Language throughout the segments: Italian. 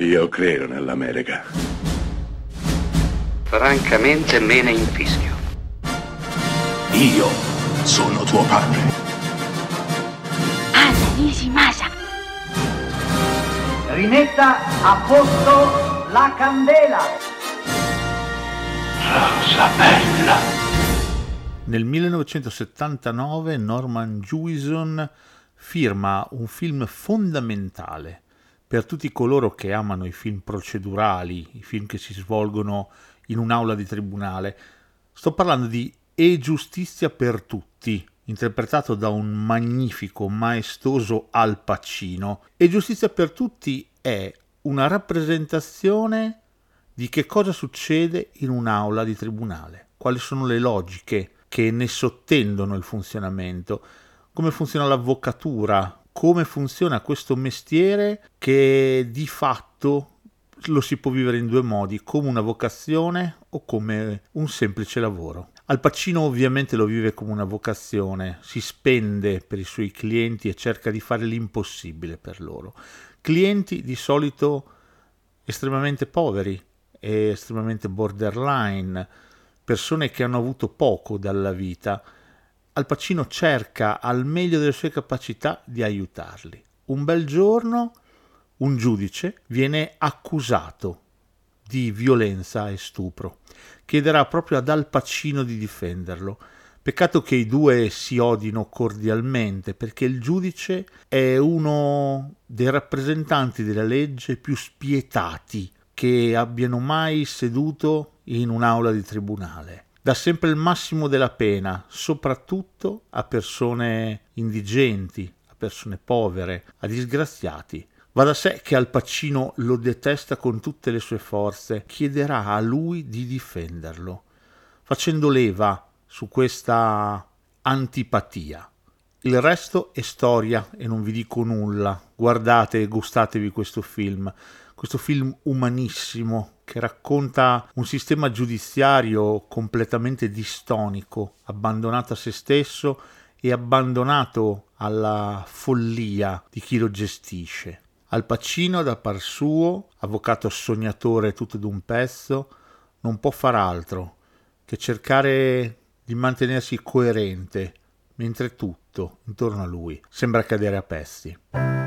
Io credo nell'America. Francamente me ne infischio. Io sono tuo padre. Anna Nishimasa. Rimetta a posto la candela. Rosa bella. Nel 1979 Norman Jewison firma un film fondamentale per tutti coloro che amano i film procedurali, i film che si svolgono in un'aula di tribunale. Sto parlando di E giustizia per tutti, interpretato da un magnifico, maestoso Al Pacino. E giustizia per tutti è una rappresentazione di che cosa succede in un'aula di tribunale, quali sono le logiche che ne sottendono il funzionamento, come funziona l'avvocatura, come funziona questo mestiere che di fatto lo si può vivere in due modi, come una vocazione o come un semplice lavoro. Al Pacino ovviamente lo vive come una vocazione, si spende per i suoi clienti e cerca di fare l'impossibile per loro. Clienti di solito estremamente poveri estremamente borderline, persone che hanno avuto poco dalla vita al Pacino cerca al meglio delle sue capacità di aiutarli. Un bel giorno un giudice viene accusato di violenza e stupro. Chiederà proprio ad Al Pacino di difenderlo. Peccato che i due si odino cordialmente, perché il giudice è uno dei rappresentanti della legge più spietati che abbiano mai seduto in un'aula di tribunale dà sempre il massimo della pena, soprattutto a persone indigenti, a persone povere, a disgraziati. Va da sé che Al Pacino lo detesta con tutte le sue forze, chiederà a lui di difenderlo, facendo leva su questa antipatia. Il resto è storia e non vi dico nulla. Guardate e gustatevi questo film questo film umanissimo che racconta un sistema giudiziario completamente distonico, abbandonato a se stesso e abbandonato alla follia di chi lo gestisce. Al Pacino, da par suo, avvocato sognatore tutto d'un pezzo, non può far altro che cercare di mantenersi coerente, mentre tutto intorno a lui sembra cadere a pezzi.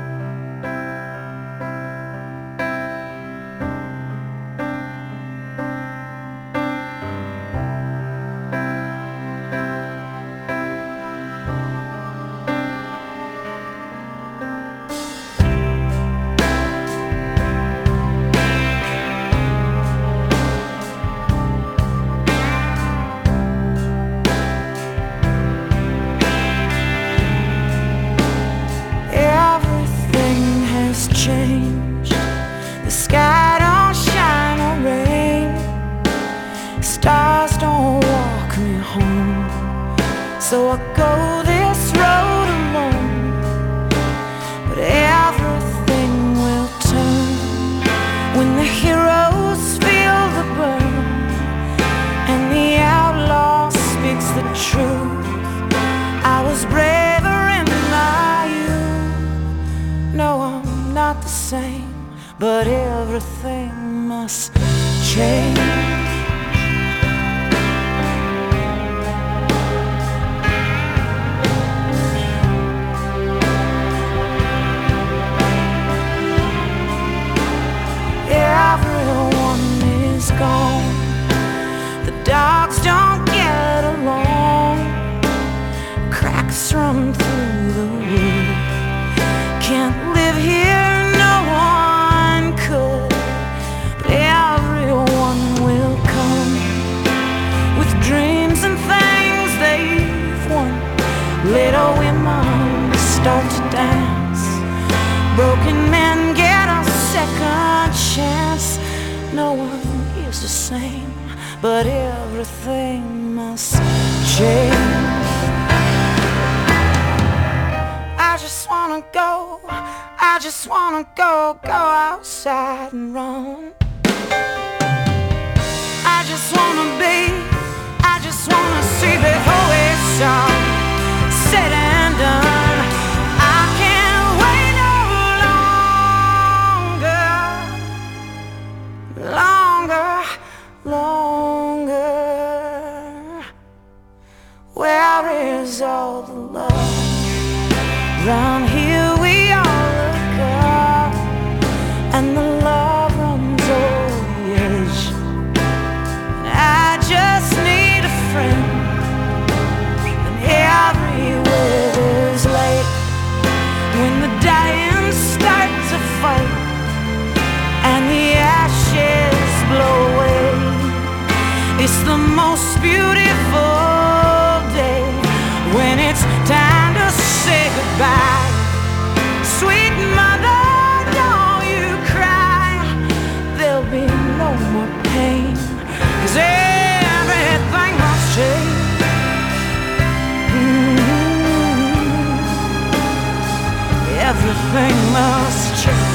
I don't shine or rain. Stars don't walk me home. So I go. No one is the same, but everything must change. I just wanna go, I just wanna go, go outside and run. I just wanna be, I just wanna see the whole is on. Where's all the love? Round here we all look up, and the love runs over the edge. I just need a friend, and everywhere there's light. When the dying start to fight, and the ashes blow away, it's the most beautiful. nothing change.